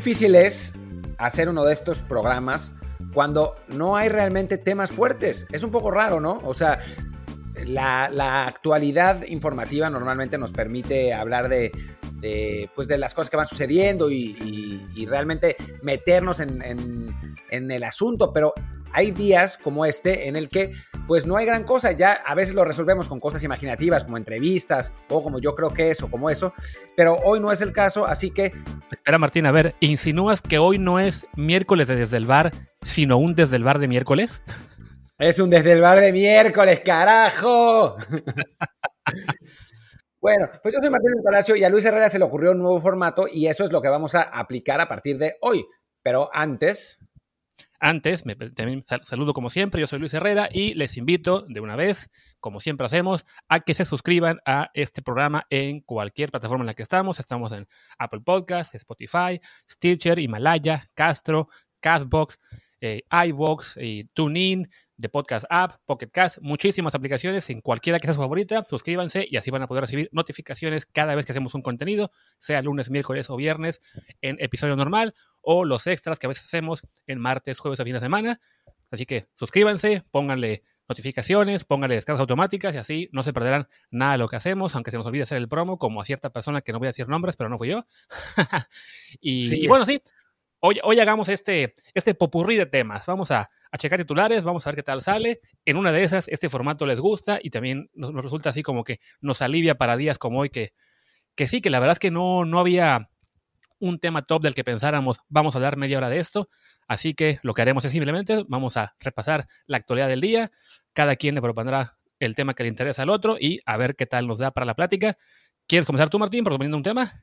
difícil es hacer uno de estos programas cuando no hay realmente temas fuertes. Es un poco raro, ¿no? O sea, la, actualidad informativa normalmente nos permite hablar de, pues de las cosas que van sucediendo y, realmente meternos en, en, el asunto, pero hay días como este en el que pues no hay gran cosa, ya a veces lo resolvemos con cosas imaginativas como entrevistas o como yo creo que es o como eso, pero hoy no es el caso, así que... Espera Martín, a ver, ¿insinúas que hoy no es miércoles de desde el bar, sino un desde el bar de miércoles? Es un desde el bar de miércoles, carajo. bueno, pues yo soy Martín del Palacio y a Luis Herrera se le ocurrió un nuevo formato y eso es lo que vamos a aplicar a partir de hoy. Pero antes, antes, me, también saludo como siempre, yo soy Luis Herrera y les invito de una vez, como siempre hacemos, a que se suscriban a este programa en cualquier plataforma en la que estamos. Estamos en Apple Podcasts, Spotify, Stitcher, Himalaya, Castro, Castbox, eh, iVox, y TuneIn, de Podcast App, Pocket Cast, muchísimas aplicaciones en cualquiera que sea su favorita. Suscríbanse y así van a poder recibir notificaciones cada vez que hacemos un contenido, sea lunes, miércoles o viernes en episodio normal o los extras que a veces hacemos en martes, jueves o fin de semana. Así que suscríbanse, pónganle notificaciones, pónganle descargas automáticas y así no se perderán nada de lo que hacemos, aunque se nos olvide hacer el promo, como a cierta persona que no voy a decir nombres, pero no fui yo. y, bueno, sí, hoy, hoy hagamos este, este popurrí de temas. Vamos a, checar titulares, vamos a ver qué tal sale. En una de esas, este formato les gusta y también nos, resulta así como que nos alivia para días como hoy, que, que sí, que la verdad es que no, no había un tema top del que pensáramos, vamos a dar media hora de esto. Así que lo que haremos es simplemente, vamos a repasar la actualidad del día. Cada quien le propondrá el tema que le interesa al otro y a ver qué tal nos da para la plática. ¿Quieres comenzar tú, Martín, proponiendo un tema?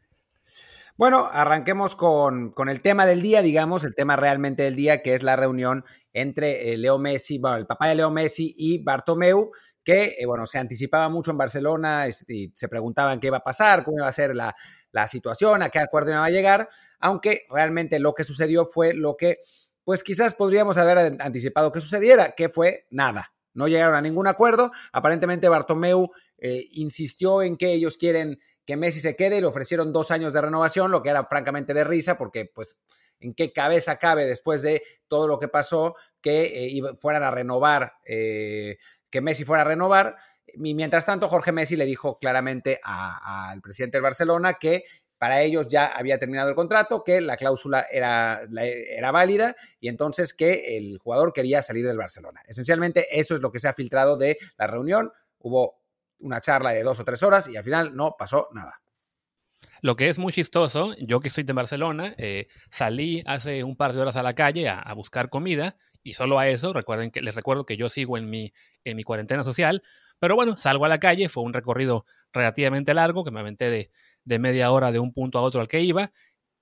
Bueno, arranquemos con, el tema del día, digamos, el tema realmente del día, que es la reunión entre eh, Leo Messi, bueno, el papá de Leo Messi y Bartomeu, que, eh, bueno, se anticipaba mucho en Barcelona y se preguntaban qué iba a pasar, cómo iba a ser la, la situación, a qué acuerdo iba a llegar, aunque realmente lo que sucedió fue lo que, pues quizás podríamos haber anticipado que sucediera, que fue nada. No llegaron a ningún acuerdo. Aparentemente Bartomeu eh, insistió en que ellos quieren que Messi se quede y le ofrecieron dos años de renovación, lo que era francamente de risa, porque pues en qué cabeza cabe después de todo lo que pasó que eh, fueran a renovar, eh, que Messi fuera a renovar. Y mientras tanto, Jorge Messi le dijo claramente al presidente del Barcelona que para ellos ya había terminado el contrato, que la cláusula era, era válida y entonces que el jugador quería salir del Barcelona. Esencialmente eso es lo que se ha filtrado de la reunión. Hubo una charla de dos o tres horas y al final no pasó nada. Lo que es muy chistoso, yo que estoy de Barcelona, eh, salí hace un par de horas a la calle a, a, buscar comida y solo a eso, recuerden que les recuerdo que yo sigo en mi, en mi cuarentena social, pero bueno, salgo a la calle, fue un recorrido relativamente largo, que me aventé de, de media hora de un punto a otro al que iba,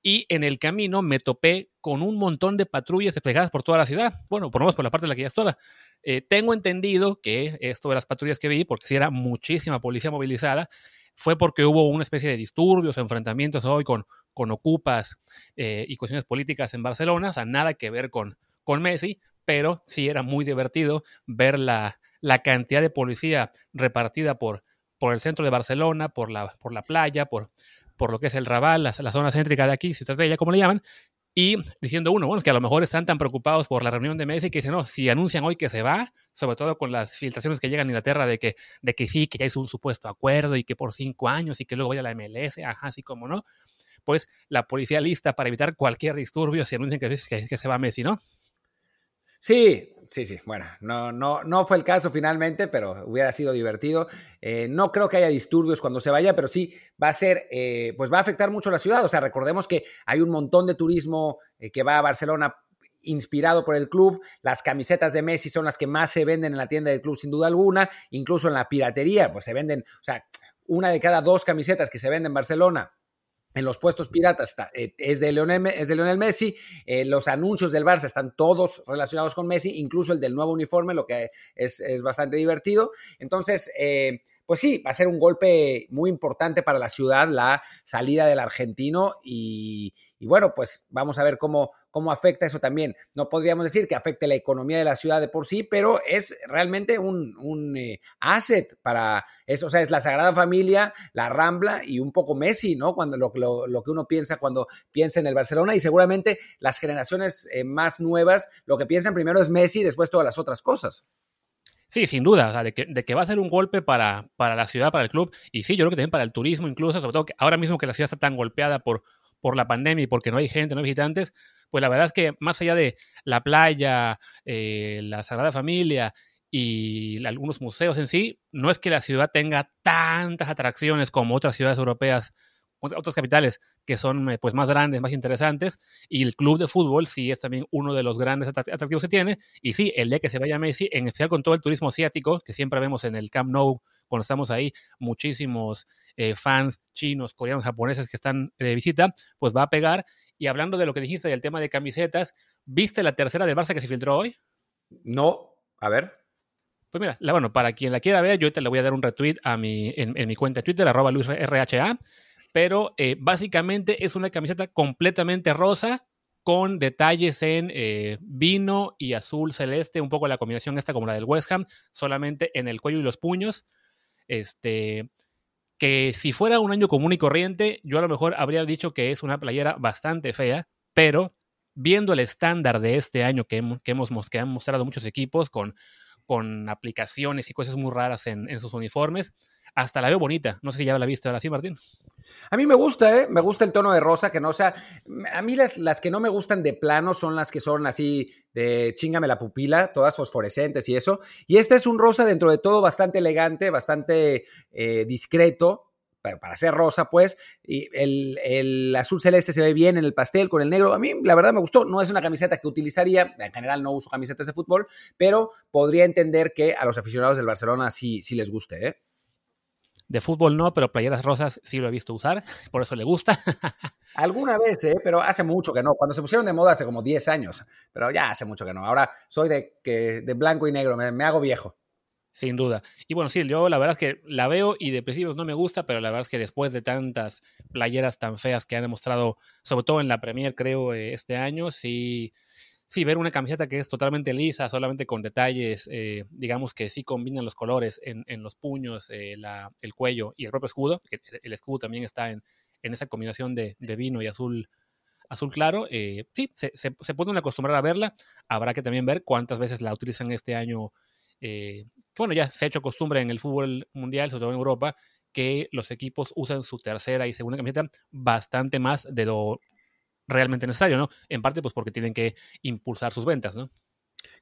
y en el camino me topé con un montón de patrullas desplegadas por toda la ciudad, bueno, por lo menos por la parte de la que ya estaba. Eh, tengo entendido que esto de las patrullas que vi, porque si era muchísima policía movilizada, fue porque hubo una especie de disturbios, enfrentamientos hoy con, con ocupas eh, y cuestiones políticas en Barcelona, o sea, nada que ver con, con Messi, pero sí era muy divertido ver la, la cantidad de policía repartida por, por el centro de Barcelona, por la, por la playa, por, por lo que es el Raval, la, zona céntrica de aquí, Ciudad Bella, como le llaman, y diciendo uno, bueno, que a lo mejor están tan preocupados por la reunión de Messi que dicen, no, si anuncian hoy que se va, sobre todo con las filtraciones que llegan a Inglaterra de que, de que sí, que ya hay un supuesto acuerdo y que por cinco años y que luego vaya a la MLS, ajá, así como no, pues la policía lista para evitar cualquier disturbio si anuncian que, que se va Messi, ¿no? Sí, sí, sí. Bueno, no, no, no fue el caso finalmente, pero hubiera sido divertido. Eh, no creo que haya disturbios cuando se vaya, pero sí va a ser, eh, pues va a afectar mucho a la ciudad. O sea, recordemos que hay un montón de turismo eh, que va a Barcelona inspirado por el club. Las camisetas de Messi son las que más se venden en la tienda del club, sin duda alguna. Incluso en la piratería, pues se venden, o sea, una de cada dos camisetas que se venden en Barcelona en los puestos piratas eh, es, de Lionel, es de Messi, eh, los anuncios del Barça están todos relacionados con Messi, incluso el del nuevo uniforme, lo que es, bastante divertido. Entonces, eh, pues sí, va a ser un golpe muy importante para la ciudad la salida del argentino y bueno, pues vamos a ver cómo, cómo afecta eso también. No podríamos decir que afecte la economía de la ciudad de por sí, pero es realmente un, un eh, asset para eso. O sea, es la Sagrada Familia, la Rambla y un poco Messi, ¿no? Cuando lo, lo, que uno piensa cuando piensa en el Barcelona y seguramente las generaciones eh, más nuevas lo que piensan primero es Messi y después todas las otras cosas. Sí, sin duda, de, que, de, que, va a ser un golpe para, para la ciudad, para el club, y sí, yo creo que también para el turismo incluso, sobre todo que ahora mismo que la ciudad está tan golpeada por, por la pandemia y porque no hay gente, no hay visitantes, pues la verdad es que más allá de la playa, eh, la Sagrada Familia y algunos museos en sí, no es que la ciudad tenga tantas atracciones como otras ciudades europeas otras capitales que son eh, pues más grandes, más interesantes, y el club de fútbol sí es también uno de los grandes atractivos que tiene, y sí, el día que se vaya Messi, en especial con todo el turismo asiático, que siempre vemos en el Camp Nou, cuando estamos ahí, muchísimos eh, fans chinos, coreanos, japoneses que están de visita, pues va a pegar, y hablando de lo que dijiste del tema de camisetas, ¿viste la tercera del Barça que se filtró hoy? No, a ver. Pues mira, la, bueno, para quien la quiera ver, yo te le voy a dar un retweet a mi, en, mi cuenta de Twitter, arroba luisrha, pero eh, básicamente es una camiseta completamente rosa con detalles en eh, vino y azul celeste, un poco la combinación esta como la del West Ham, solamente en el cuello y los puños. Este, que si fuera un año común y corriente, yo a lo mejor habría dicho que es una playera bastante fea, pero viendo el estándar de este año que, hemos, que han mostrado muchos equipos con, con aplicaciones y cosas muy raras en sus uniformes, hasta la veo bonita. No sé si ya la has visto ahora sí, Martín. A mí me gusta, ¿eh? Me gusta el tono de rosa, que no sea. A mí las, las que no me gustan de plano son las que son así de chingame la pupila, todas fosforescentes y eso. Y este es un rosa dentro de todo bastante elegante, bastante eh, discreto, para ser rosa, pues, y el, el, azul celeste se ve bien en el pastel con el negro. A mí, la verdad, me gustó. No es una camiseta que utilizaría, en general no uso camisetas de fútbol, pero podría entender que a los aficionados del Barcelona sí, sí les guste, ¿eh? De fútbol no, pero playeras rosas sí lo he visto usar, por eso le gusta. Alguna vez, ¿eh? pero hace mucho que no. Cuando se pusieron de moda hace como 10 años, pero ya hace mucho que no. Ahora soy de, que, de blanco y negro, me, hago viejo. Sin duda. Y bueno, sí, yo la verdad es que la veo y de principio no me gusta, pero la verdad es que después de tantas playeras tan feas que han demostrado, sobre todo en la Premier, creo, eh, este año, sí, sí, ver una camiseta que es totalmente lisa, solamente con detalles, eh, digamos que sí combinan los colores en, los puños, eh, el cuello y el propio escudo, el, escudo también está en, esa combinación de, vino y azul azul claro, eh, sí, se, se, pueden acostumbrar a verla. Habrá que también ver cuántas veces la utilizan este año. bueno, ya se ha hecho costumbre en el fútbol mundial, sobre todo en Europa, que los equipos usan su tercera y segunda camiseta bastante más de lo realmente necesario, ¿no? En parte, pues porque tienen que impulsar sus ventas, ¿no?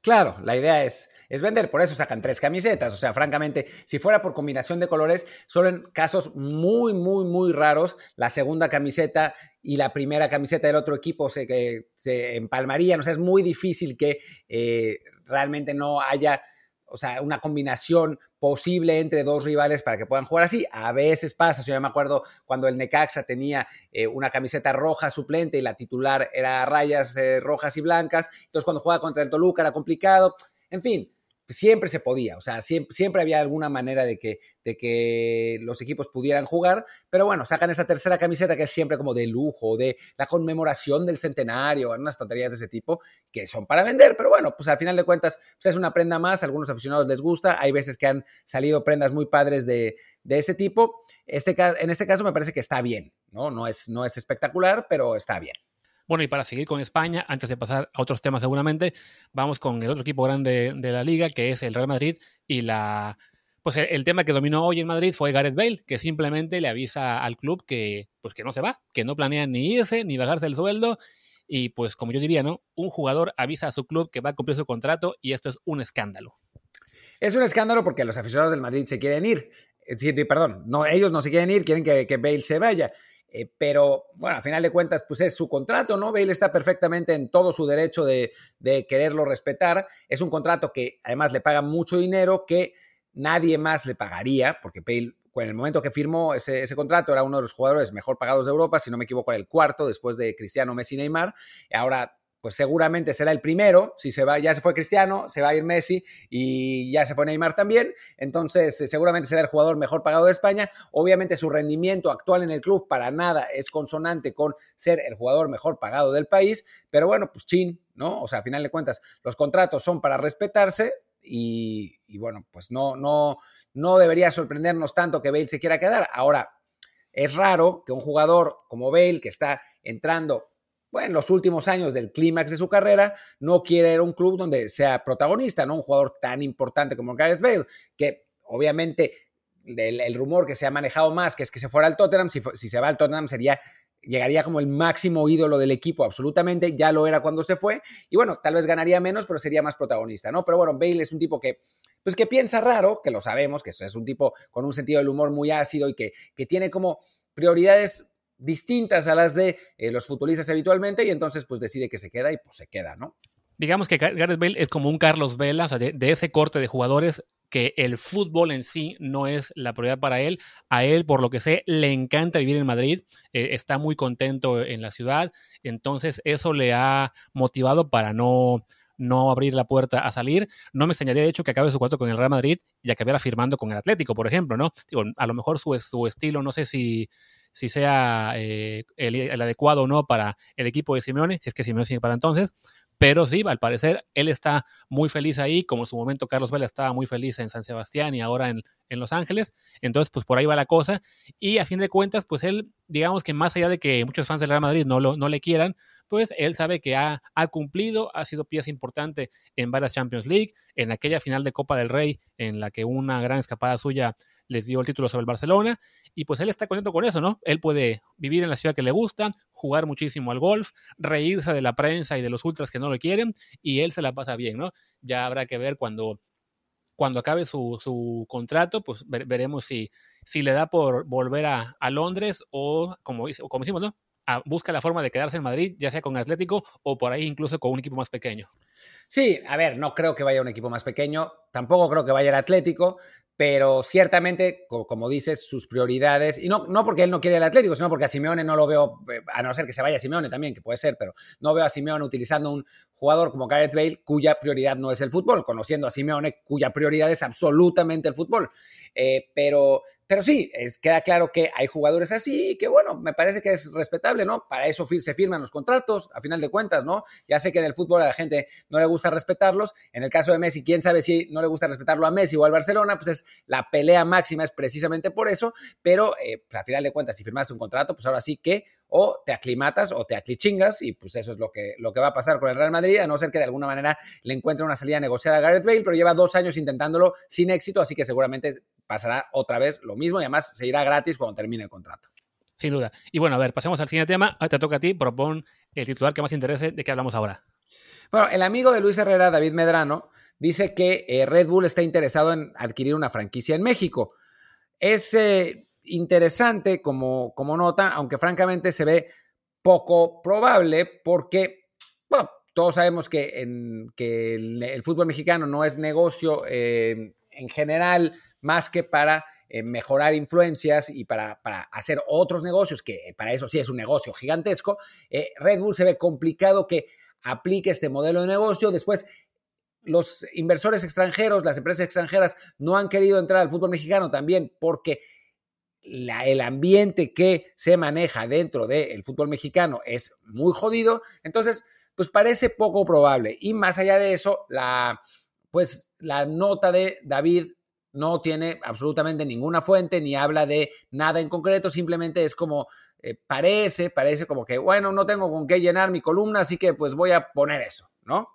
Claro, la idea es, es, vender, por eso sacan tres camisetas. O sea, francamente, si fuera por combinación de colores, solo en casos muy, muy, muy raros, la segunda camiseta y la primera camiseta del otro equipo se, que, se empalmarían. O sea, es muy difícil que eh, realmente no haya o sea, una combinación posible entre dos rivales para que puedan jugar así. A veces pasa, yo me acuerdo cuando el Necaxa tenía eh, una camiseta roja suplente y la titular era rayas eh, rojas y blancas, entonces cuando juega contra el Toluca era complicado. En fin, siempre se podía, o sea, siempre, siempre, había alguna manera de que, de que los equipos pudieran jugar, pero bueno, sacan esta tercera camiseta que es siempre como de lujo, de la conmemoración del centenario, unas tonterías de ese tipo que son para vender, pero bueno, pues al final de cuentas pues es una prenda más, a algunos aficionados les gusta, hay veces que han salido prendas muy padres de, de ese tipo, este, en este caso me parece que está bien, ¿no? No es, no es espectacular, pero está bien. Bueno, y para seguir con España, antes de pasar a otros temas seguramente, vamos con el otro equipo grande de la liga, que es el Real Madrid, y la pues el, tema que dominó hoy en Madrid fue Gareth Bale, que simplemente le avisa al club que pues que no se va, que no planea ni irse ni bajarse el sueldo y pues como yo diría, ¿no? Un jugador avisa a su club que va a cumplir su contrato y esto es un escándalo. Es un escándalo porque los aficionados del Madrid se quieren ir. Perdón, no, ellos no se quieren ir, quieren que, que Bale se vaya. Eh, pero bueno, a final de cuentas, pues es su contrato, ¿no? Bale está perfectamente en todo su derecho de, quererlo respetar. Es un contrato que además le paga mucho dinero que nadie más le pagaría, porque Bale, en el momento que firmó ese, ese, contrato, era uno de los jugadores mejor pagados de Europa, si no me equivoco, era el cuarto después de Cristiano Messi Neymar. Ahora pues seguramente será el primero. Si se va, ya se fue Cristiano, se va a ir Messi y ya se fue Neymar también. Entonces, eh, seguramente será el jugador mejor pagado de España. Obviamente, su rendimiento actual en el club para nada es consonante con ser el jugador mejor pagado del país. Pero bueno, pues chin, ¿no? O sea, a final de cuentas, los contratos son para respetarse y, y bueno, pues no, no, no debería sorprendernos tanto que Bale se quiera quedar. Ahora, es raro que un jugador como Bale, que está entrando bueno, en los últimos años del clímax de su carrera, no quiere ir a un club donde sea protagonista, ¿no? Un jugador tan importante como Gareth Bale, que obviamente el, rumor que se ha manejado más, que es que se fuera al Tottenham, si, si se va al Tottenham sería llegaría como el máximo ídolo del equipo, absolutamente, ya lo era cuando se fue, y bueno, tal vez ganaría menos, pero sería más protagonista, ¿no? Pero bueno, Bale es un tipo que, pues que piensa raro, que lo sabemos, que es un tipo con un sentido del humor muy ácido y que, que tiene como prioridades distintas a las de eh, los futbolistas habitualmente y entonces pues decide que se queda y pues se queda, ¿no? Digamos que Gareth Bale es como un Carlos Vela, o sea, de, ese corte de jugadores que el fútbol en sí no es la prioridad para él. A él, por lo que sé, le encanta vivir en Madrid, eh, está muy contento en la ciudad, entonces eso le ha motivado para no, no abrir la puerta a salir. No me extrañaría, de hecho, que acabe su cuarto con el Real Madrid y acabe firmando con el Atlético, por ejemplo, ¿no? A lo mejor su, su estilo, no sé si si sea eh, el, adecuado o no para el equipo de Simeone, si es que Simeone sigue para entonces. Pero sí, al parecer, él está muy feliz ahí, como en su momento Carlos Vela estaba muy feliz en San Sebastián y ahora en, en, Los Ángeles. Entonces, pues por ahí va la cosa. Y a fin de cuentas, pues él, digamos que más allá de que muchos fans del Real Madrid no, lo, no le quieran, pues él sabe que ha, ha cumplido, ha sido pieza importante en varias Champions League, en aquella final de Copa del Rey, en la que una gran escapada suya les dio el título sobre el Barcelona y pues él está contento con eso, ¿no? Él puede vivir en la ciudad que le gusta, jugar muchísimo al golf, reírse de la prensa y de los ultras que no lo quieren y él se la pasa bien, ¿no? Ya habrá que ver cuando, cuando acabe su, su contrato, pues veremos si, si le da por volver a, a Londres o como, o como decimos, ¿no? Busca la forma de quedarse en Madrid, ya sea con Atlético o por ahí incluso con un equipo más pequeño. Sí, a ver, no creo que vaya un equipo más pequeño, tampoco creo que vaya el Atlético, pero ciertamente, como dices, sus prioridades, y no, no porque él no quiere el Atlético, sino porque a Simeone no lo veo, eh, a no ser que se vaya a Simeone también, que puede ser, pero no veo a Simeone utilizando un jugador como Gareth Bale cuya prioridad no es el fútbol, conociendo a Simeone cuya prioridad es absolutamente el fútbol. Eh, pero, pero sí, es, queda claro que hay jugadores así y que bueno, me parece que es respetable, ¿no? Para eso se firman los contratos, a final de cuentas, ¿no? Ya sé que en el fútbol a la gente no le gusta respetarlos. En el caso de Messi, quién sabe si no le gusta respetarlo a Messi o al Barcelona, pues es la pelea máxima, es precisamente por eso. Pero eh, pues, a final de cuentas, si firmaste un contrato, pues ahora sí que o te aclimatas o te aclichingas y pues eso es lo que, lo que va a pasar con el Real Madrid, a no ser que de alguna manera le encuentre una salida negociada a Gareth Bale, pero lleva dos años intentándolo sin éxito, así que seguramente pasará otra vez lo mismo y además se irá gratis cuando termine el contrato. Sin duda. Y bueno, a ver, pasemos al siguiente tema. Ahora te toca a ti, propon el titular que más interese de qué hablamos ahora. Bueno, el amigo de Luis Herrera, David Medrano, dice que eh, Red Bull está interesado en adquirir una franquicia en México. Es eh, interesante como, como nota, aunque francamente se ve poco probable porque todos sabemos que el, fútbol mexicano no es negocio eh, en general más que para eh, mejorar influencias y para, para, hacer otros negocios, que para eso sí es un negocio gigantesco, eh, Red Bull se ve complicado que aplique este modelo de negocio. Después, los inversores extranjeros, las empresas extranjeras no han querido entrar al fútbol mexicano también porque el ambiente que se maneja dentro del fútbol mexicano es muy jodido. Entonces, pues parece poco probable. Y más allá de eso, la, pues, la nota de David no tiene absolutamente ninguna fuente ni habla de nada en concreto, simplemente es como eh, parece, parece como que, bueno, no tengo con qué llenar mi columna, así que pues voy a poner eso, ¿no?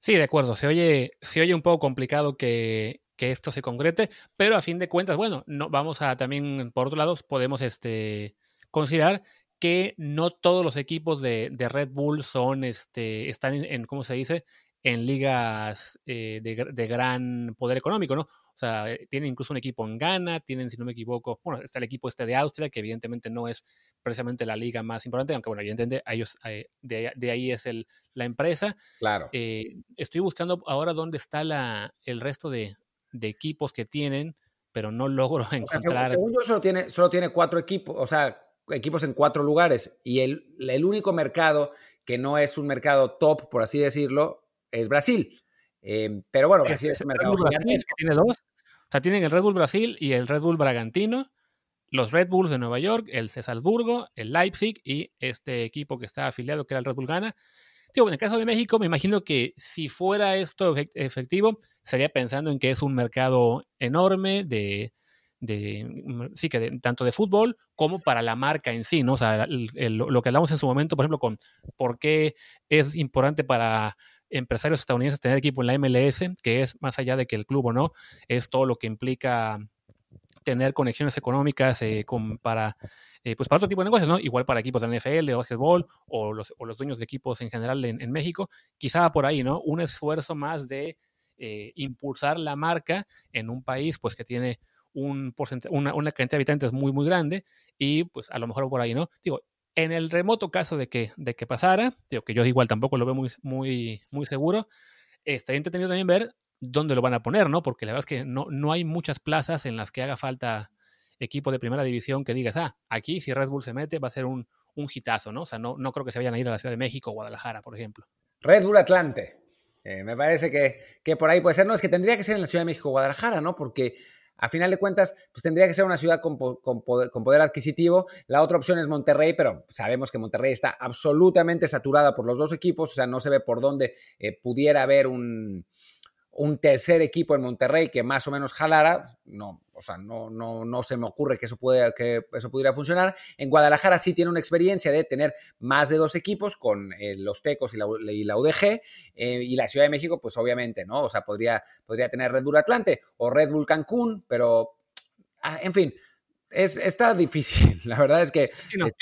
Sí, de acuerdo, se oye, se oye un poco complicado que, que esto se concrete, pero a fin de cuentas, bueno, no, vamos a también, por otro lado, podemos este, considerar que no todos los equipos de, de Red Bull son, este, están en, en ¿cómo se dice? en ligas eh, de, de, gran poder económico, ¿no? O sea, eh, tienen incluso un equipo en Ghana, tienen, si no me equivoco, bueno, está el equipo este de Austria, que evidentemente no es precisamente la liga más importante, aunque bueno, evidentemente ellos, eh, de, de, ahí es el, la empresa. Claro. Eh, estoy buscando ahora dónde está la, el resto de, de equipos que tienen, pero no logro encontrar. O sea, según yo, solo tiene, solo tiene cuatro equipos, o sea, equipos en cuatro lugares, y el, el único mercado que no es un mercado top, por así decirlo, es Brasil. Eh, pero bueno, Brasil es, un mercado gigantesco. Tiene dos. O sea, tienen el Red Bull Brasil y el Red Bull Bragantino, los Red Bulls de Nueva York, el Salzburgo, el Leipzig y este equipo que está afiliado, que era el Red Bull Ghana. En el caso de México, me imagino que si fuera esto efectivo, sería pensando en que es un mercado enorme de, de mm, sí, que tanto de fútbol como para la marca en sí, ¿no? O sea, lo que hablamos en su momento, por ejemplo, con por qué es importante para empresarios estadounidenses tener equipo en la MLS, que es más allá de que el club o no, es todo lo que implica tener conexiones económicas eh, para, eh, pues para otro tipo de negocios, ¿no? Igual para equipos de NFL o básquetbol o los, o los dueños de equipos en general en, México, quizá por ahí, ¿no? Un esfuerzo más de eh, impulsar la marca en un país, pues que tiene un una, una, cantidad de habitantes muy, muy grande y pues a lo mejor por ahí, ¿no? Digo, en el remoto caso de que, de que pasara, digo que yo igual tampoco lo veo muy, muy, muy seguro, estaría entretenido también ver dónde lo van a poner, ¿no? Porque la verdad es que no, no hay muchas plazas en las que haga falta equipo de primera división que digas, ah, aquí si Red Bull se mete va a ser un, un hitazo, ¿no? O sea, no, no creo que se vayan a ir a la Ciudad de México o Guadalajara, por ejemplo. Red Bull Atlante. Eh, me parece que, que, por ahí puede ser. No, es que tendría que ser en la Ciudad de México o Guadalajara, ¿no? Porque a final de cuentas, pues tendría que ser una ciudad con, poder, adquisitivo. La otra opción es Monterrey, pero sabemos que Monterrey está absolutamente saturada por los dos equipos, o sea, no se ve por dónde eh, pudiera haber un, un tercer equipo en Monterrey que más o menos jalara, no, o sea, no, no, no se me ocurre que eso, puede, que eso pudiera funcionar. En Guadalajara sí tiene una experiencia de tener más de dos equipos con eh, los Tecos y la, y la UDG, eh, y la Ciudad de México, pues obviamente, ¿no? O sea, podría, podría tener Red Bull Atlante o Red Bull Cancún, pero, ah, en fin, es, está difícil. La verdad es que...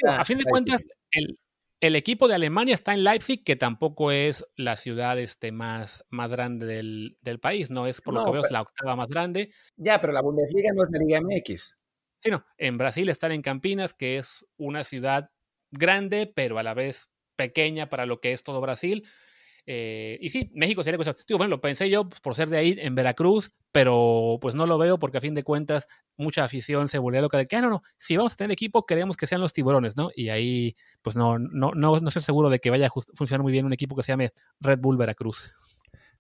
a fin de cuentas, el, el equipo de Alemania está en Leipzig, que tampoco es la ciudad este, más, más grande del, país, ¿no? Es por lo que veo es la octava más grande. Ya, pero la Bundesliga no es la Liga MX. Sí, no. En Brasil están en Campinas, que es una ciudad grande, pero a la vez pequeña para lo que es todo Brasil. Eh, y sí, México sería cosa. Digo, bueno, lo pensé yo pues, por ser de ahí en Veracruz, pero pues no lo veo porque a fin de cuentas mucha afición se volvió loca de que, ah, no, no, si vamos a tener equipo, queremos que sean los tiburones, ¿no? Y ahí, pues no, no, no, no estoy seguro de que vaya a funcionar muy bien un equipo que se llame Red Bull Veracruz.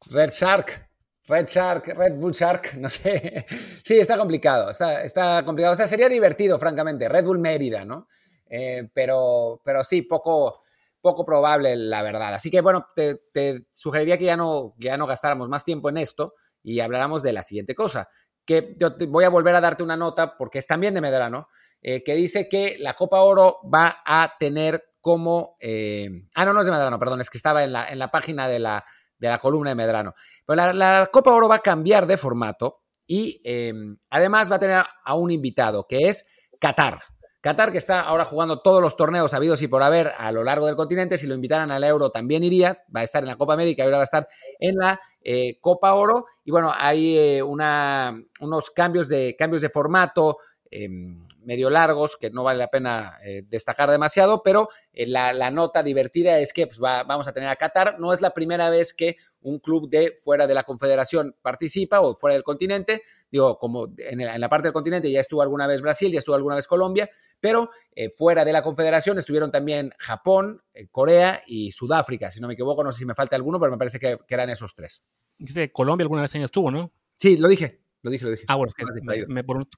Red Shark. Red Shark, Red Bull Shark, no sé. Sí, está complicado, está, está complicado. O sea, sería divertido, francamente. Red Bull Mérida, ¿no? Eh, pero, pero sí, poco, poco probable, la verdad. Así que, bueno, te, sugeriría que ya no, ya no gastáramos más tiempo en esto y habláramos de la siguiente cosa. Que yo voy a volver a darte una nota, porque es también de Medrano, eh, que dice que la Copa Oro va a tener como. Eh, ah, no, no es de Medrano, perdón, es que estaba en la, en la página de la, de la columna de Medrano. Pero la, la Copa Oro va a cambiar de formato y eh, además va a tener a un invitado, que es Qatar. Qatar, que está ahora jugando todos los torneos habidos y por haber a lo largo del continente, si lo invitaran al Euro también iría, va a estar en la Copa América ahora va a estar en la eh, Copa Oro. Y bueno, hay eh, unos cambios de, cambios de formato em, medio largos que no vale la pena eh, destacar demasiado, pero la, nota divertida es que pues, vamos a tener a Qatar. No es la primera vez que un club de fuera de la confederación participa o fuera del continente. Digo, como en, la parte del continente ya estuvo alguna vez Brasil, ya estuvo alguna vez Colombia, pero eh, fuera de la confederación estuvieron también Japón, eh, Corea y Sudáfrica. Si no me equivoco, no sé si me falta alguno, pero me parece que, eran esos tres. Dice Colombia alguna vez estuvo, ¿no? Sí, lo dije. Lo dije, lo dije. Ah, bueno,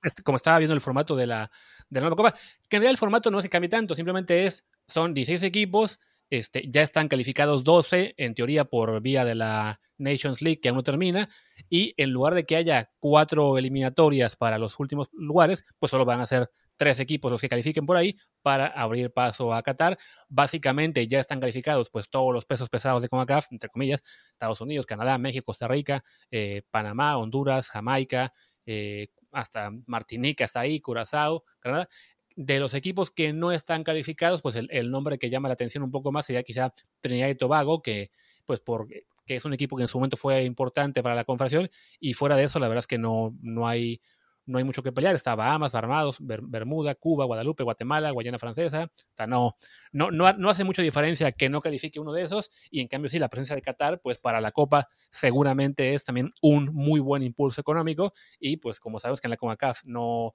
este, como estaba viendo el formato de la, de la nueva Copa, que en realidad el formato no se cambia tanto, simplemente es, son 16 equipos, este, ya están calificados 12, en teoría por vía de la Nations League, que aún no termina, y en lugar de que haya cuatro eliminatorias para los últimos lugares, pues solo van a ser tres equipos los que califiquen por ahí para abrir paso a Qatar. Básicamente ya están calificados pues todos los pesos pesados de CONCACAF, entre comillas, Estados Unidos, Canadá, México, Costa Rica, eh, Panamá, Honduras, Jamaica, eh, hasta Martinica está ahí, Curazao, Canadá de los equipos que no están calificados, pues el, nombre que llama la atención un poco más sería quizá Trinidad y Tobago, que pues por, que es un equipo que en su momento fue importante para la confederación, y fuera de eso la verdad es que no, no, hay, no hay mucho que pelear, está Bahamas, Barmados, Bermuda, Cuba, Guadalupe, Guatemala, Guayana Francesa, o sea, no, no, no, hace mucha diferencia que no califique uno de esos, y en cambio sí, la presencia de Qatar, pues para la Copa seguramente es también un muy buen impulso económico, y pues como sabes que en la CONCACAF no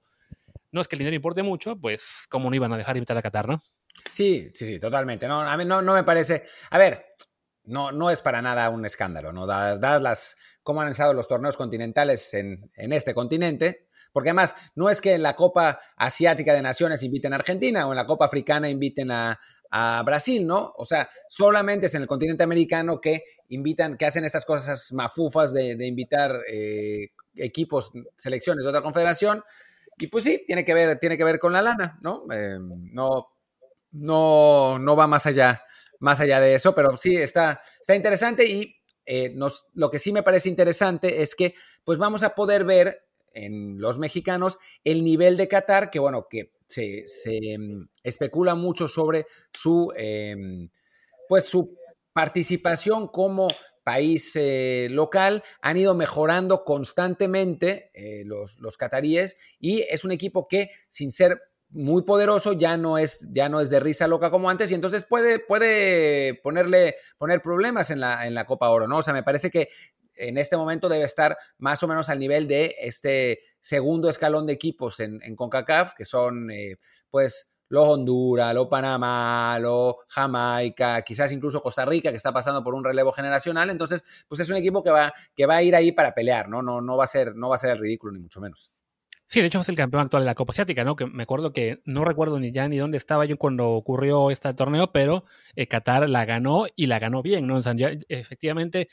no es que el dinero importe mucho, pues cómo no iban a dejar invitar a Qatar, ¿no? Sí, sí, sí, totalmente. No, a mí no, no me parece. A ver, no, no es para nada un escándalo, ¿no? Dadas, las cómo han estado los torneos continentales en, en, este continente, porque además no es que en la Copa Asiática de Naciones inviten a Argentina o en la Copa Africana inviten a, a Brasil, ¿no? O sea, solamente es en el continente americano que invitan, que hacen estas cosas mafufas de, de invitar eh, equipos, selecciones de otra confederación. Y pues sí, tiene que ver, tiene que ver con la lana, ¿no? Eh, no, no, no va más allá, más allá de eso, pero sí está, está interesante y eh, nos, lo que sí me parece interesante es que pues vamos a poder ver en los mexicanos el nivel de Qatar, que bueno, que se, se mm, especula mucho sobre su, eh, pues su participación como país eh, local, han ido mejorando constantemente eh, los, los cataríes y es un equipo que sin ser muy poderoso, ya no es, ya no es de risa loca como antes, y entonces puede, puede ponerle, poner problemas en la, en la Copa Oro, ¿no? O sea, me parece que en este momento debe estar más o menos al nivel de este segundo escalón de equipos en, en CONCACAF, que son eh, pues lo Honduras, lo Panamá, lo Jamaica, quizás incluso Costa Rica, que está pasando por un relevo generacional. Entonces, pues es un equipo que va, que va a ir ahí para pelear, ¿no? No, no, va a ser, no va a ser el ridículo, ni mucho menos. Sí, de hecho es el campeón actual de la Copa Asiática, ¿no? Que me acuerdo que no recuerdo ni ya ni dónde estaba yo cuando ocurrió este torneo, pero eh, Qatar la ganó y la ganó bien, ¿no? Efectivamente,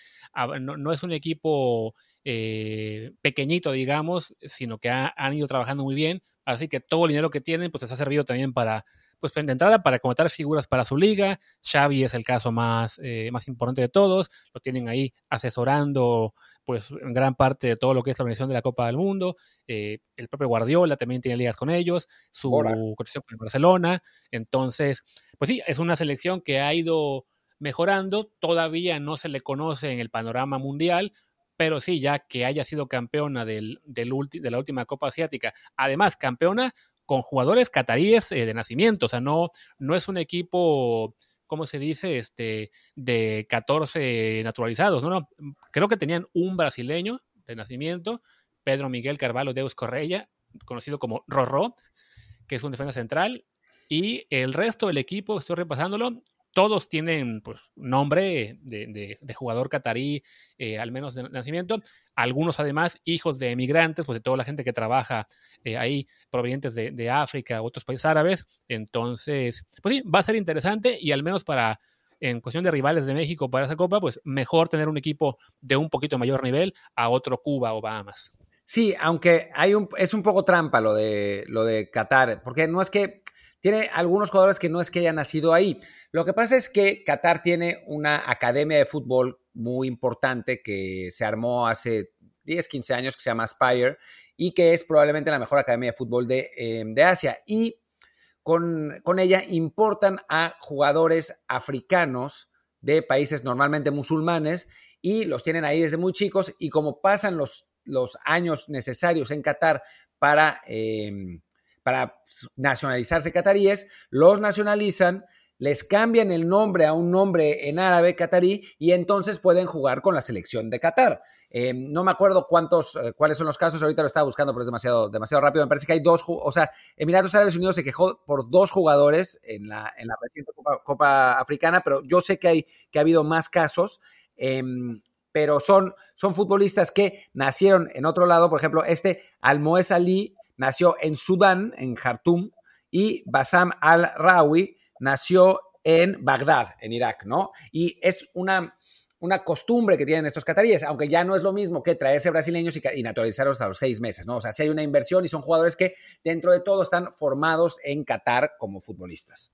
no, no, es un equipo eh, pequeñito, digamos, sino que ha, han ido trabajando muy bien, así que todo el dinero que tienen, pues les ha servido también para, pues de entrada para comentar figuras para su liga. Xavi es el caso más, eh, más importante de todos. Lo tienen ahí asesorando pues en gran parte de todo lo que es la organización de la Copa del Mundo. Eh, el propio Guardiola también tiene ligas con ellos, su conexión con Barcelona. Entonces, pues sí, es una selección que ha ido mejorando. Todavía no se le conoce en el panorama mundial, pero sí, ya que haya sido campeona del, del de la última Copa Asiática, además campeona con jugadores cataríes eh, de nacimiento, o sea, no, no es un equipo ¿cómo se dice? Este, de 14 naturalizados, ¿no? no creo que tenían un brasileño de nacimiento, Pedro Miguel Carvalho Deus Correia, conocido como Rorró, que es un defensa central, y el resto del equipo, estoy repasándolo, todos tienen pues, nombre de, jugador catarí, eh, al menos de nacimiento. Algunos además hijos de emigrantes, pues de toda la gente que trabaja eh, ahí, provenientes de, de África, otros países árabes. Entonces, pues sí, va a ser interesante y al menos para, en cuestión de rivales de México para esa copa, pues mejor tener un equipo de un poquito mayor nivel a otro Cuba o Bahamas. Sí, aunque hay un, es un poco trampa lo de, lo de Qatar, porque no es que tiene algunos jugadores que no es que hayan nacido ahí. Lo que pasa es que Qatar tiene una academia de fútbol muy importante que se armó hace 10, 15 años, que se llama Aspire, y que es probablemente la mejor academia de fútbol de, eh, de Asia. Y con, con, ella importan a jugadores africanos de países normalmente musulmanes y los tienen ahí desde muy chicos y como pasan los, los años necesarios en Qatar para... Eh, para nacionalizarse cataríes, los nacionalizan, les cambian el nombre a un nombre en árabe catarí y entonces pueden jugar con la selección de Qatar. Eh, no me acuerdo cuántos, eh, cuáles son los casos, ahorita lo estaba buscando, pero es demasiado, demasiado rápido. Me parece que hay dos, o sea, Emiratos Árabes Unidos se quejó por dos jugadores en la, en la reciente Copa, Africana, pero yo sé que, hay, que ha habido más casos. Eh, pero son, son futbolistas que nacieron en otro lado, por ejemplo, este Almoez Ali nació en Sudán, en Jartum, y Bassam al-Rawi nació en Bagdad, en Irak, ¿no? Y es una, una costumbre que tienen estos cataríes, aunque ya no es lo mismo que traerse brasileños y, y, naturalizarlos a los seis meses, ¿no? O sea, sí hay una inversión y son jugadores que dentro de todo están formados en Qatar como futbolistas.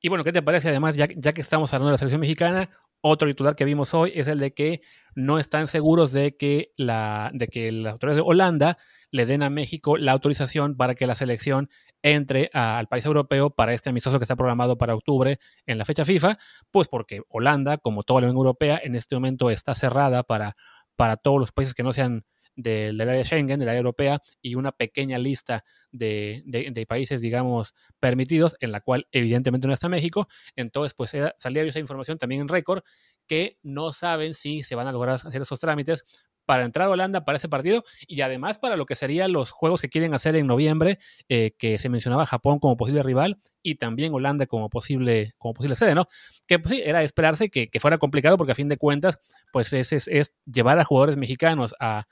Y bueno, ¿qué te parece además, ya, ya que estamos hablando de la selección mexicana, otro titular que vimos hoy es el de que no están seguros de que, la, de que las autoridades de Holanda le den a México la autorización para que la selección entre al país europeo para este amistoso que está programado para octubre en la fecha FIFA, pues porque Holanda, como toda la Unión Europea, en este momento está cerrada para, para todos los países que no sean del área de Schengen, del área europea, y una pequeña lista de, de, países, digamos, permitidos, en la cual evidentemente no está México. Entonces, pues salía esa información también en récord, que no saben si se van a lograr hacer esos trámites para entrar a Holanda para ese partido y además para lo que serían los juegos que quieren hacer en noviembre, eh, que se mencionaba Japón como posible rival y también Holanda como posible, como posible sede, ¿no? Que pues sí, era esperarse que, fuera complicado porque a fin de cuentas, pues es, es, llevar a jugadores mexicanos a,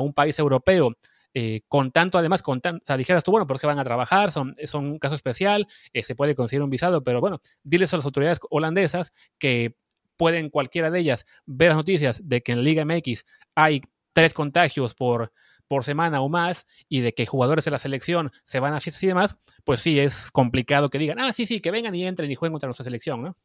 un país europeo. Eh, con tanto, además, con tan, o sea, dijeras tú, bueno, porque van a trabajar, son, son un caso especial, eh, se puede conseguir un visado, pero bueno, diles a las autoridades holandesas que pueden cualquiera de ellas ver las noticias de que en Liga MX hay tres contagios por, por semana o más y de que jugadores de la selección se van a fiestas y demás, pues sí, es complicado que digan, ah, sí, sí, que vengan y entren y jueguen contra nuestra selección, ¿no?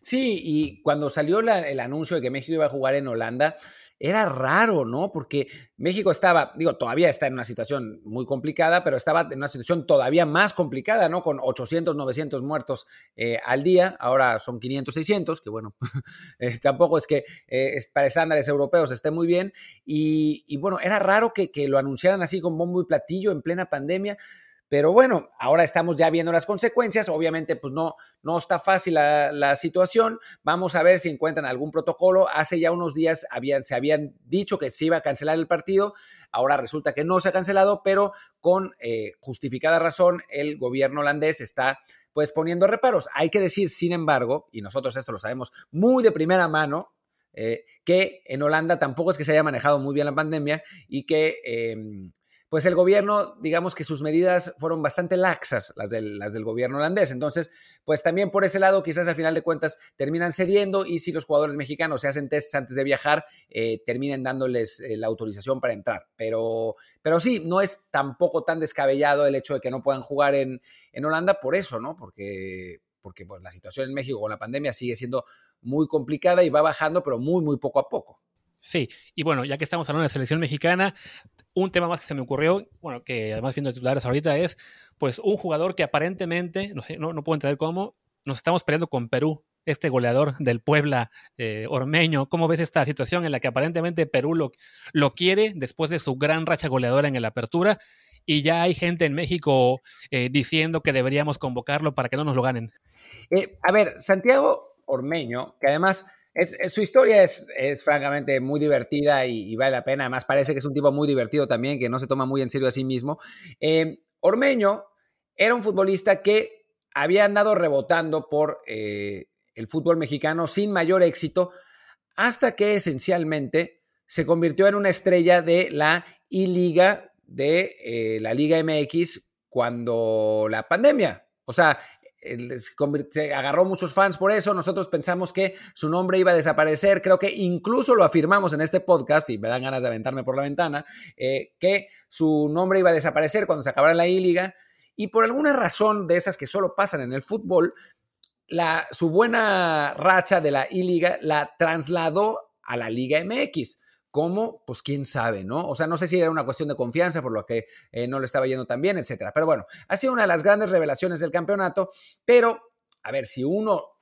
Sí, y cuando salió el anuncio de que México iba a jugar en Holanda, era raro, ¿no? Porque México estaba, digo, todavía está en una situación muy complicada, pero estaba en una situación todavía más complicada, ¿no? Con 800, 900 muertos eh, al día, ahora son 500, 600, que bueno, eh, tampoco es que eh, para estándares europeos esté muy bien. Y, bueno, era raro que, que lo anunciaran así con bombo y platillo en plena pandemia. Pero bueno, ahora estamos ya viendo las consecuencias. Obviamente, pues no, no está fácil la, situación. Vamos a ver si encuentran algún protocolo. Hace ya unos días se habían dicho que se iba a cancelar el partido. Ahora resulta que no se ha cancelado, pero con eh, justificada razón el gobierno holandés está pues poniendo reparos. Hay que decir, sin embargo, y nosotros esto lo sabemos muy de primera mano, eh, que en Holanda tampoco es que se haya manejado muy bien la pandemia y que em, pues el gobierno, digamos que sus medidas fueron bastante laxas, las del, las del gobierno holandés. Entonces, pues también por ese lado, quizás al final de cuentas terminan cediendo y si los jugadores mexicanos se hacen tests antes de viajar, eh, terminen dándoles eh, la autorización para entrar. Pero, pero sí, no es tampoco tan descabellado el hecho de que no puedan jugar en, en Holanda por eso, ¿no? Porque, porque pues, la situación en México con la pandemia sigue siendo muy complicada y va bajando, pero muy, muy poco a poco. Sí, y bueno, ya que estamos hablando de selección mexicana, un tema más que se me ocurrió, bueno, que además viendo titulares ahorita es, pues, un jugador que aparentemente, no sé, no, no puedo entender cómo, nos estamos peleando con Perú, este goleador del Puebla eh, ormeño. ¿Cómo ves esta situación en la que aparentemente Perú lo, lo quiere después de su gran racha goleadora en la apertura? Y ya hay gente en México eh, diciendo que deberíamos convocarlo para que no nos lo ganen. Eh, a ver, Santiago Ormeño, que además su historia es, francamente muy divertida y, vale la pena. Además, parece que es un tipo muy divertido también, que no se toma muy en serio a sí mismo. Eh, Ormeño era un futbolista que había andado rebotando por eh, el fútbol mexicano sin mayor éxito, hasta que esencialmente se convirtió en una estrella de la I-Liga, de eh, la Liga MX, cuando la pandemia. O sea, se agarró muchos fans por eso. Nosotros pensamos que su nombre iba a desaparecer. Creo que incluso lo afirmamos en este podcast, y me dan ganas de aventarme por la ventana, eh, que su nombre iba a desaparecer cuando se acabara la I-Liga. Y por alguna razón de esas que solo pasan en el fútbol, la, su buena racha de la I-Liga la trasladó a la Liga MX. ¿Cómo? Pues quién sabe, ¿no? O sea, no sé si era una cuestión de confianza por lo que eh, no le estaba yendo tan bien, etcétera. Pero bueno, ha sido una de las grandes revelaciones del campeonato. Pero, a ver, si uno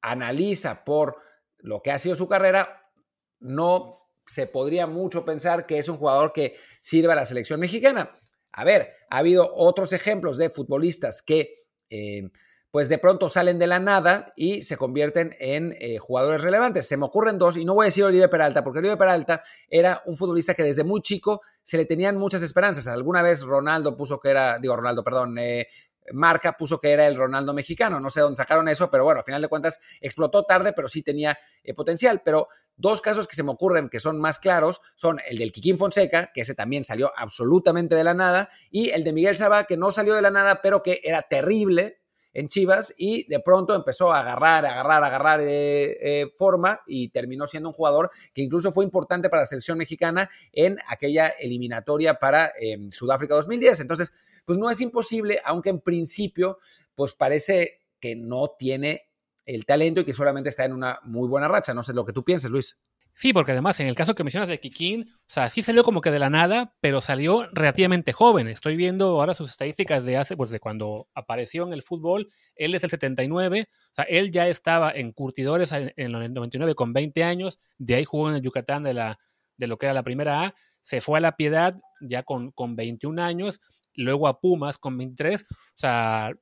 analiza por lo que ha sido su carrera, no se podría mucho pensar que es un jugador que sirva a la selección mexicana. A ver, ha habido otros ejemplos de futbolistas que eh, pues de pronto salen de la nada y se convierten en eh, jugadores relevantes. Se me ocurren dos, y no voy a decir Oribe Peralta, porque Oribe Peralta era un futbolista que desde muy chico se le tenían muchas esperanzas. Alguna vez Ronaldo puso que era, digo Ronaldo, perdón, eh, Marca puso que era el Ronaldo mexicano. No sé dónde sacaron eso, pero bueno, al final de cuentas explotó tarde, pero sí tenía eh, potencial. Pero dos casos que se me ocurren que son más claros son el del Kikín Fonseca, que ese también salió absolutamente de la nada, y el de Miguel Sabá, que no salió de la nada, pero que era terrible en Chivas y de pronto empezó a agarrar, agarrar, agarrar eh, eh, forma y terminó siendo un jugador que incluso fue importante para la selección mexicana en aquella eliminatoria para em, Sudáfrica 2010. Entonces, pues no es imposible, aunque en principio, pues parece que no tiene el talento y que solamente está en una muy buena racha. No sé lo que tú pienses, Luis. Sí, porque además en el caso que mencionas de Kikín, o sea, sí salió como que de la nada, pero salió relativamente joven. Estoy viendo ahora sus estadísticas de hace, pues de cuando apareció en el fútbol. Él es el 79, o sea, él ya estaba en curtidores en, el 99 con 20 años, de ahí jugó en el Yucatán de, la, de lo que era la primera A, se fue a la Piedad ya con, con 21 años, luego a Pumas con 23, o sea,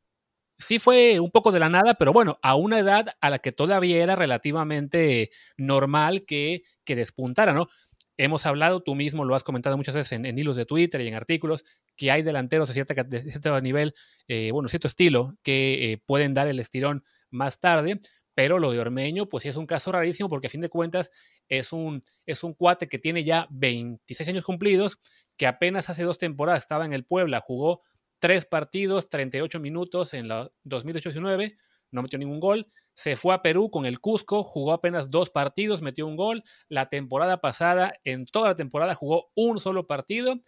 sí fue un poco de la nada, pero bueno, a una edad a la que todavía era relativamente normal que, que despuntara, ¿no? hemos hablado, tú mismo lo has comentado muchas veces en, hilos de Twitter y en artículos, que hay delanteros de, cierta, cierto nivel, eh, bueno, cierto estilo, que eh, pueden dar el estirón más tarde, pero lo de Ormeño, pues sí es un caso rarísimo porque a fin de cuentas es un, es un cuate que tiene ya 26 años cumplidos, que apenas hace dos temporadas estaba en el Puebla, jugó tres partidos, 38 minutos en la 2019, no metió ningún gol, se fue a Perú con el Cusco, jugó apenas dos partidos, metió un gol, la temporada pasada, en toda la temporada jugó un solo partido,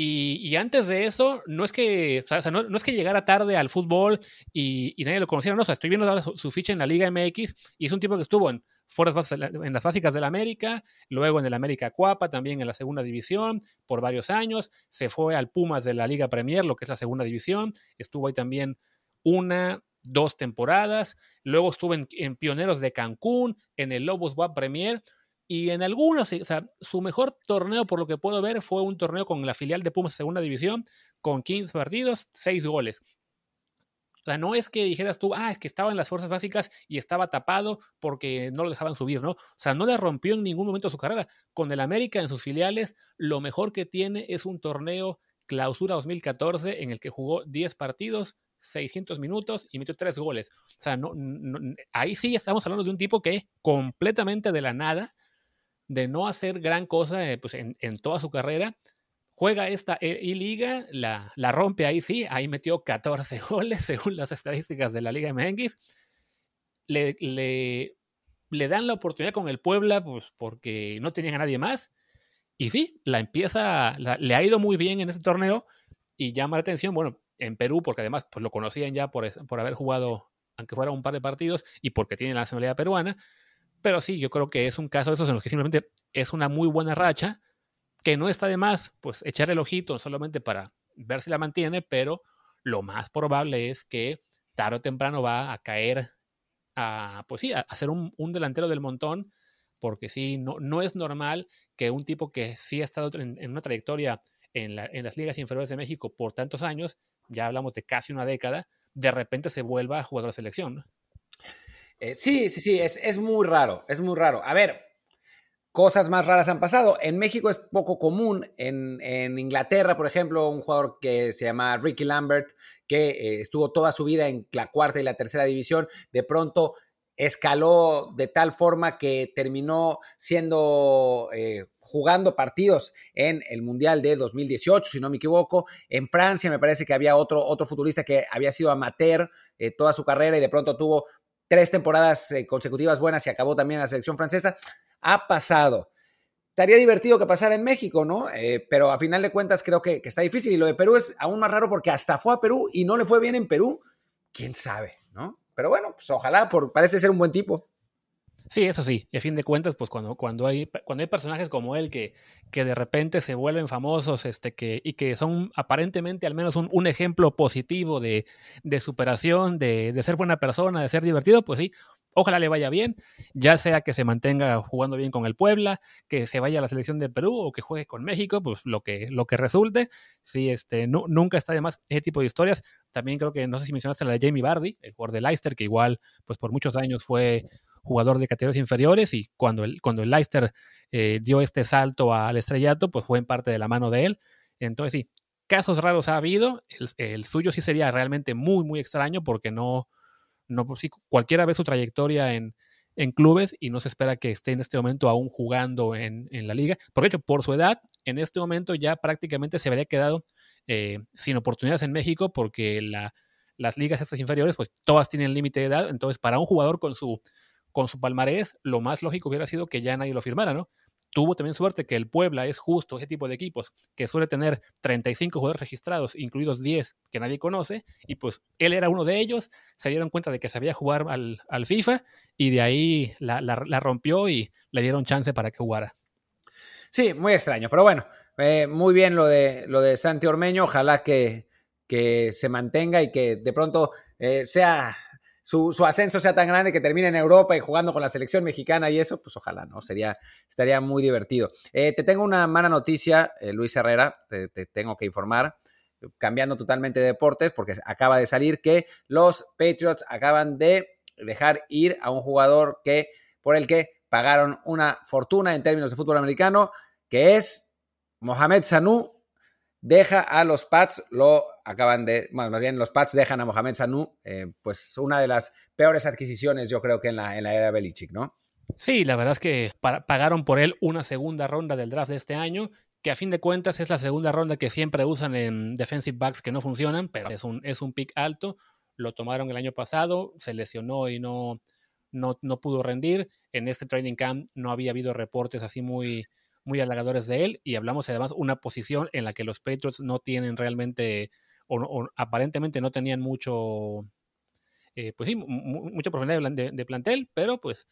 y, antes de eso, no es que, no, es que llegara tarde al fútbol y, nadie lo conociera, no, estoy viendo ahora su, ficha en la Liga MX y es un tipo que estuvo en, en las básicas del América, luego en el América Cuapa, también en la segunda división por varios años, se fue al Pumas de la Liga Premier, lo que es la segunda división, estuvo ahí también una, dos temporadas, luego estuvo en, en Pioneros de Cancún, en el Lobos WAP Premier, y en algunos, o sea, su mejor torneo, por lo que puedo ver, fue un torneo con la filial de Pumas Segunda División, con 15 partidos, 6 goles. O sea, no es que dijeras tú, ah, es que estaba en las fuerzas básicas y estaba tapado porque no lo dejaban subir, ¿no? O sea, no le rompió en ningún momento su carrera. Con el América en sus filiales, lo mejor que tiene es un torneo clausura 2014 en el que jugó 10 partidos, 600 minutos y metió 3 goles. O sea, no, ahí sí estamos hablando de un tipo que completamente de la nada de no hacer gran cosa eh, pues, en, toda su carrera. Juega esta I-Liga, la, la, rompe ahí sí, ahí metió 14 goles según las estadísticas de la Liga MX. Le, le, dan la oportunidad con el Puebla pues, porque no tenían a nadie más. Y sí, la empieza, le ha ido muy bien en ese torneo y llama la atención, bueno, en Perú, porque además pues, lo conocían ya por, por haber jugado, aunque fuera un par de partidos, y porque tiene la nacionalidad peruana, pero sí, yo creo que es un caso de esos en los que simplemente es una muy buena racha, que no está de más, pues echarle el ojito solamente para ver si la mantiene, pero lo más probable es que tarde o temprano va a caer a, pues sí, a, ser un, delantero del montón, porque sí, no, no es normal que un tipo que sí ha estado en, una trayectoria en, en, las ligas inferiores de México por tantos años, ya hablamos de casi una década, de repente se vuelva jugador de selección. Eh, sí, sí, sí, es, muy raro, es muy raro. A ver, cosas más raras han pasado. En México es poco común. En, Inglaterra, por ejemplo, un jugador que se llama Ricky Lambert, que eh, estuvo toda su vida en la cuarta y la tercera división, de pronto escaló de tal forma que terminó siendo... Eh, jugando partidos en el Mundial de 2018, si no me equivoco. En Francia me parece que había otro, otro futbolista que había sido amateur toda su carrera y de pronto tuvo tres temporadas eh, consecutivas buenas y acabó también la selección francesa, ha pasado. Estaría divertido que pasara en México, ¿no? Eh, pero a final de cuentas creo que, está difícil. Y lo de Perú es aún más raro porque hasta fue a Perú y no le fue bien en Perú. ¿Quién sabe, no? Pero bueno, pues ojalá, por, parece ser un buen tipo. Sí, eso sí. Y a fin de cuentas, pues cuando, cuando, hay, cuando hay personajes como él que, que de repente se vuelven famosos este, que, y que son aparentemente al menos un, un ejemplo positivo de, de superación, de, de, ser buena persona, de ser divertido, pues sí, ojalá le vaya bien, ya sea que se mantenga jugando bien con el Puebla, que se vaya a la selección de Perú o que juegue con México, pues lo que, lo que resulte. Sí, este, nunca está de más ese tipo de historias. También creo que, no sé si mencionaste la de Jamie Bardi, el jugador de Leicester, que igual, pues por muchos años fue jugador de categorías inferiores y cuando el, cuando el Leicester eh, dio este salto al estrellato, pues fue en parte de la mano de él. Entonces sí, casos raros ha habido, el, suyo sí sería realmente muy, muy extraño porque no, no pues sí, cualquiera ve su trayectoria en, en clubes y no se espera que esté en este momento aún jugando en, en, la liga. Por hecho, por su edad, en este momento ya prácticamente se habría quedado eh, sin oportunidades en México porque la, las ligas estas inferiores, pues todas tienen límite de edad. Entonces, para un jugador con su con su palmarés, lo más lógico hubiera sido que ya nadie lo firmara, ¿no? Tuvo también suerte que el Puebla es justo ese tipo de equipos que suele tener 35 jugadores registrados, incluidos 10 que nadie conoce, y pues él era uno de ellos, se dieron cuenta de que sabía jugar al, FIFA y de ahí la, rompió y le dieron chance para que jugara. Sí, muy extraño, pero bueno, eh, muy bien lo de, lo de Santi Ormeño, ojalá que, que se mantenga y que de pronto eh, sea su, ascenso sea tan grande que termine en Europa y jugando con la selección mexicana y eso, pues ojalá, ¿no? Sería, estaría muy divertido. Eh, te tengo una mala noticia, eh, Luis Herrera, te, tengo que informar, cambiando totalmente de deportes, porque acaba de salir que los Patriots acaban de dejar ir a un jugador que, por el que pagaron una fortuna en términos de fútbol americano, que es Mohamed Sanu deja a los Pats, lo acaban de, bueno, más bien los Pats dejan a Mohamed Sanu, eh, pues una de las peores adquisiciones yo creo que en la, en la era Belichick, ¿no? Sí, la verdad es que pagaron por él una segunda ronda del draft de este año, que a fin de cuentas es la segunda ronda que siempre usan en defensive backs que no funcionan, pero es un, es un pick alto. Lo tomaron el año pasado, se lesionó y no, no, no pudo rendir. En este training camp no había habido reportes así muy, muy halagadores de él y hablamos además una posición en la que los Patriots no tienen realmente o, aparentemente no tenían mucho, eh, pues sí, mucha profundidad de, plantel, pero pues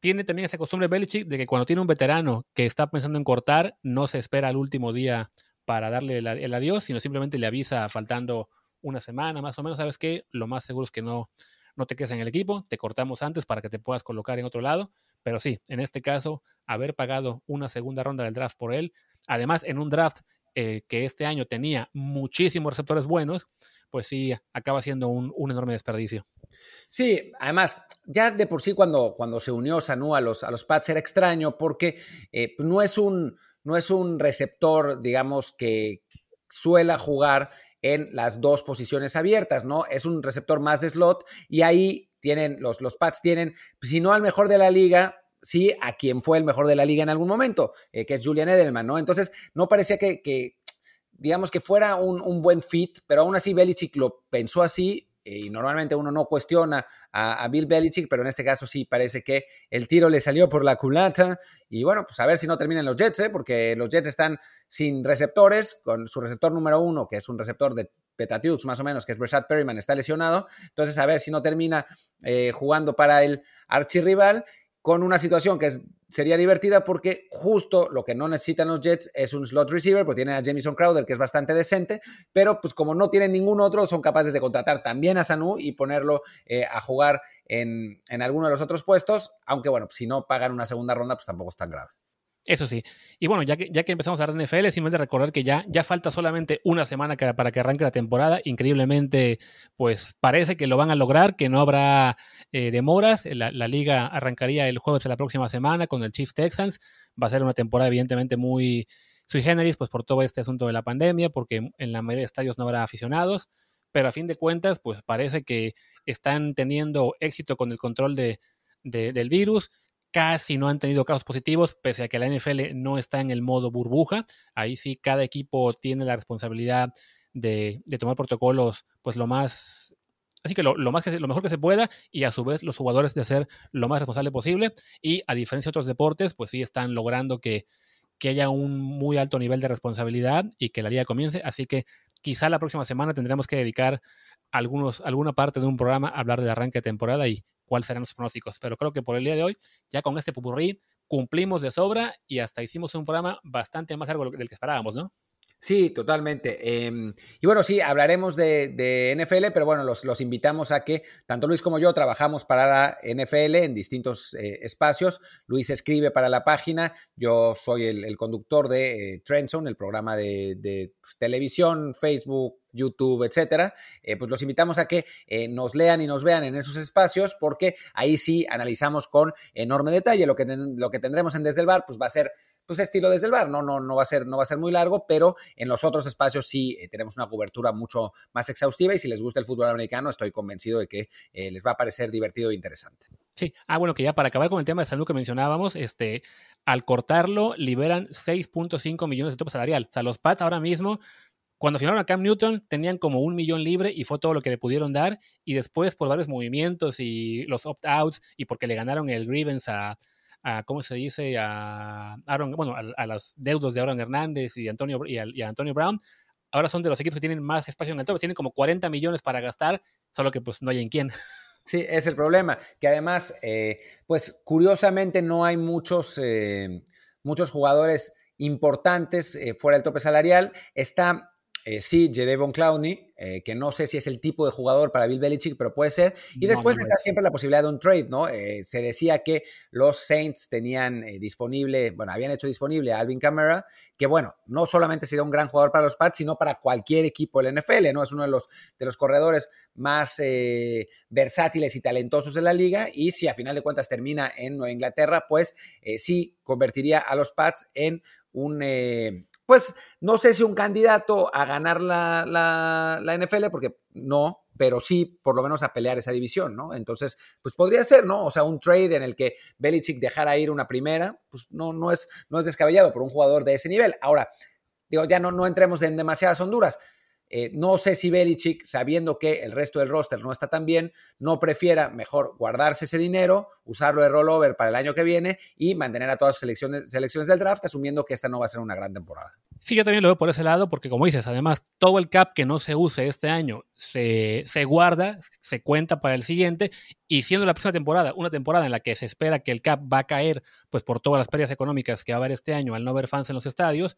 tiene también esa costumbre Belichick de que cuando tiene un veterano que está pensando en cortar, no se espera al último día para darle el, adiós, sino simplemente le avisa faltando una semana más o menos, ¿sabes qué? Lo más seguro es que no, no te quedes en el equipo, te cortamos antes para que te puedas colocar en otro lado, pero sí, en este caso, haber pagado una segunda ronda del draft por él, además en un draft eh, que este año tenía muchísimos receptores buenos, pues sí, acaba siendo un, enorme desperdicio. Sí, además, ya de por sí cuando, cuando se unió Sanu a los, a los Pats era extraño porque eh, no, es un, no es un receptor, digamos, que suela jugar en las dos posiciones abiertas, ¿no? Es un receptor más de slot y ahí tienen, los, los Pats tienen, si no al mejor de la liga, sí a quien fue el mejor de la liga en algún momento, eh, que es Julian Edelman, ¿no? Entonces, no parecía que, digamos, que fuera un, buen fit, pero aún así Belichick lo pensó así, y normalmente uno no cuestiona a, Bill Belichick, pero en este caso sí parece que el tiro le salió por la culata, y bueno, pues a ver si no terminan los Jets, ¿eh? porque los Jets están sin receptores, con su receptor número uno, que es un receptor de Petatiux más o menos, que es Brashad Perryman, está lesionado, entonces a ver si no termina jugando para el archirrival, con una situación que sería divertida porque justo lo que no necesitan los Jets es un slot receiver, porque tienen a Jamison Crowder, que es bastante decente, pero pues como no tienen ningún otro, son capaces de contratar también a Sanu y ponerlo eh, a jugar en, en, alguno de los otros puestos, aunque bueno, si no pagan una segunda ronda, pues tampoco es tan grave. Eso sí. Y bueno, ya que, ya que empezamos a hablar de NFL, simplemente recordar que ya, ya falta solamente una semana para que arranque la temporada. Increíblemente, pues parece que lo van a lograr, que no habrá eh, demoras. La, liga arrancaría el jueves de la próxima semana con el Chiefs Texans. Va a ser una temporada evidentemente muy sui generis, pues por todo este asunto de la pandemia, porque en la mayoría de estadios no habrá aficionados. Pero a fin de cuentas, pues parece que están teniendo éxito con el control de, del virus casi no han tenido casos positivos, pese a que la NFL no está en el modo burbuja. Ahí sí, cada equipo tiene la responsabilidad de, tomar protocolos, pues lo más Así que lo, más que, lo mejor que se pueda y a su vez los jugadores de ser lo más responsable posible y a diferencia de otros deportes, pues sí están logrando que, que haya un muy alto nivel de responsabilidad y que la liga comience. Así que quizá la próxima semana tendremos que dedicar algunos, alguna parte de un programa a hablar del arranque de temporada y cuáles serán los pronósticos. Pero creo que por el día de hoy, ya con este pupurrí, cumplimos de sobra y hasta hicimos un programa bastante más largo del que esperábamos, ¿no? Sí, totalmente. Em, y bueno, sí, hablaremos de, NFL, pero bueno, los, invitamos a que tanto Luis como yo trabajamos para la NFL en distintos eh, espacios. Luis escribe para la página, yo soy el, conductor de eh, Trendzone, el programa de, pues, televisión, Facebook, YouTube, etcétera, eh, pues los invitamos a que nos lean y nos vean en esos espacios porque ahí sí analizamos con enorme detalle. Lo que, lo que tendremos en Desde el Bar pues va a ser pues estilo desde el bar, no, no, no, va a ser, no va a ser muy largo, pero en los otros espacios sí eh, tenemos una cobertura mucho más exhaustiva y si les gusta el fútbol americano estoy convencido de que eh, les va a parecer divertido e interesante. Sí, ah, bueno, que ya para acabar con el tema de salud que mencionábamos, este, al cortarlo liberan 6.5 millones de tope salarial. O sea, los Pats ahora mismo cuando firmaron a Cam Newton tenían como un millón libre y fue todo lo que le pudieron dar y después por varios movimientos y los opt-outs y porque le ganaron el grievance a, a ¿cómo se dice? A Aaron, bueno, a, los deudos de Aaron Hernández y, Antonio, y, a, Antonio Brown, ahora son de los equipos que tienen más espacio en el top, tienen como 40 millones para gastar, solo que pues no hay en quién. Sí, es el problema, que además, eh, pues curiosamente no hay muchos, eh, muchos jugadores importantes eh, fuera del tope salarial. Está eh, sí, Jadevon Clowney, eh, que no sé si es el tipo de jugador para Bill Belichick, pero puede ser. Y después está siempre la posibilidad de un trade, ¿no? Eh, se decía que los Saints tenían disponible, bueno, habían hecho disponible a Alvin Kamara, que bueno, no solamente sería un gran jugador para los Pats, sino para cualquier equipo del NFL, ¿no? Es uno de los, de los corredores más versátiles y talentosos de la liga. Y si a final de cuentas termina en Nueva Inglaterra, pues sí convertiría a los Pats en un pues no sé si un candidato a ganar la, la, NFL, porque no, pero sí por lo menos a pelear esa división, ¿no? Entonces, pues podría ser, ¿no? O sea, un trade en el que Belichick dejara ir una primera, pues no, no, es, no es descabellado por un jugador de ese nivel. Ahora, digo, ya no, no entremos en demasiadas honduras. Eh, no sé si Belichick, sabiendo que el resto del roster no está tan bien, no prefiera mejor guardarse ese dinero, usarlo de rollover para el año que viene y mantener a todas sus selecciones, del draft, asumiendo que esta no va a ser una gran temporada. Sí, yo también lo veo por ese lado, porque como dices, además, todo el cap que no se use este año se, se guarda, se cuenta para el siguiente, y siendo la próxima temporada una temporada en la que se espera que el cap va a caer, pues por todas las pérdidas económicas que va a haber este año al no haber fans en los estadios,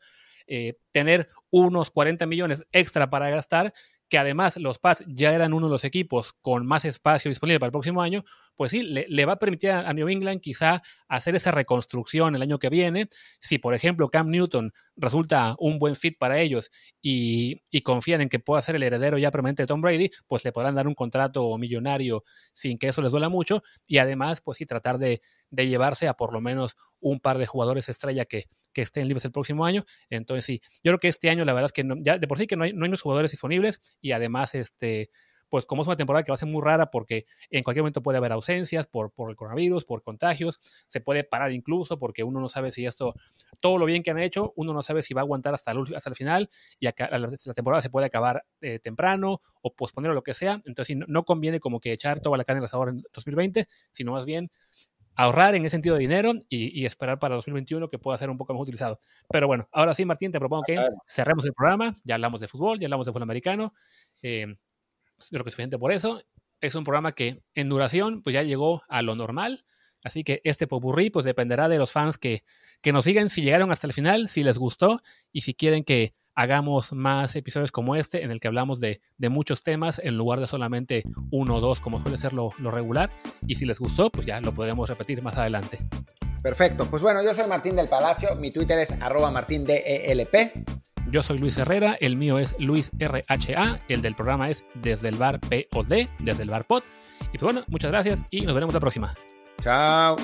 eh, tener unos 40 millones extra para gastar, que además los Pats ya eran uno de los equipos con más espacio disponible para el próximo año, pues sí, le, va a permitir a, New England quizá hacer esa reconstrucción el año que viene. Si, por ejemplo, Cam Newton resulta un buen fit para ellos y, confían en que pueda ser el heredero ya permanente de Tom Brady, pues le podrán dar un contrato millonario sin que eso les duela mucho y además, pues sí, tratar de, de llevarse a por lo menos un par de jugadores estrella que, que estén libres el próximo año. Entonces, sí, yo creo que este año la verdad es que ya de por sí que no hay, no hay los jugadores disponibles y además, este, pues como es una temporada que va a ser muy rara porque en cualquier momento puede haber ausencias por, por el coronavirus, por contagios, se puede parar incluso porque uno no sabe si esto, todo lo bien que han hecho, uno no sabe si va a aguantar hasta el, hasta el final y acá, la, temporada se puede acabar eh, temprano o posponer lo que sea. Entonces, no, no conviene como que echar toda la carne en el asador en 2020, sino más bien ahorrar en ese sentido de dinero y, esperar para 2021 que pueda ser un poco más utilizado. Pero bueno, ahora sí, Martín, te propongo que cerremos el programa. Ya hablamos de fútbol, ya hablamos de fútbol americano. Eh, creo que es suficiente por eso. Es un programa que en duración pues ya llegó a lo normal. Así que este popurrí pues dependerá de los fans que, que nos sigan si llegaron hasta el final, si les gustó y si quieren que hagamos más episodios como este en el que hablamos de, muchos temas en lugar de solamente uno o dos como suele ser lo, regular. Y si les gustó, pues ya lo podremos repetir más adelante. Perfecto, pues bueno, yo soy Martín del Palacio, mi Twitter es arroba martindelp. Yo soy Luis Herrera, el mío es Luis RHA, el del programa es Desde el Bar POD, Desde el Bar Pod. Y pues bueno, muchas gracias y nos veremos la próxima. Chao.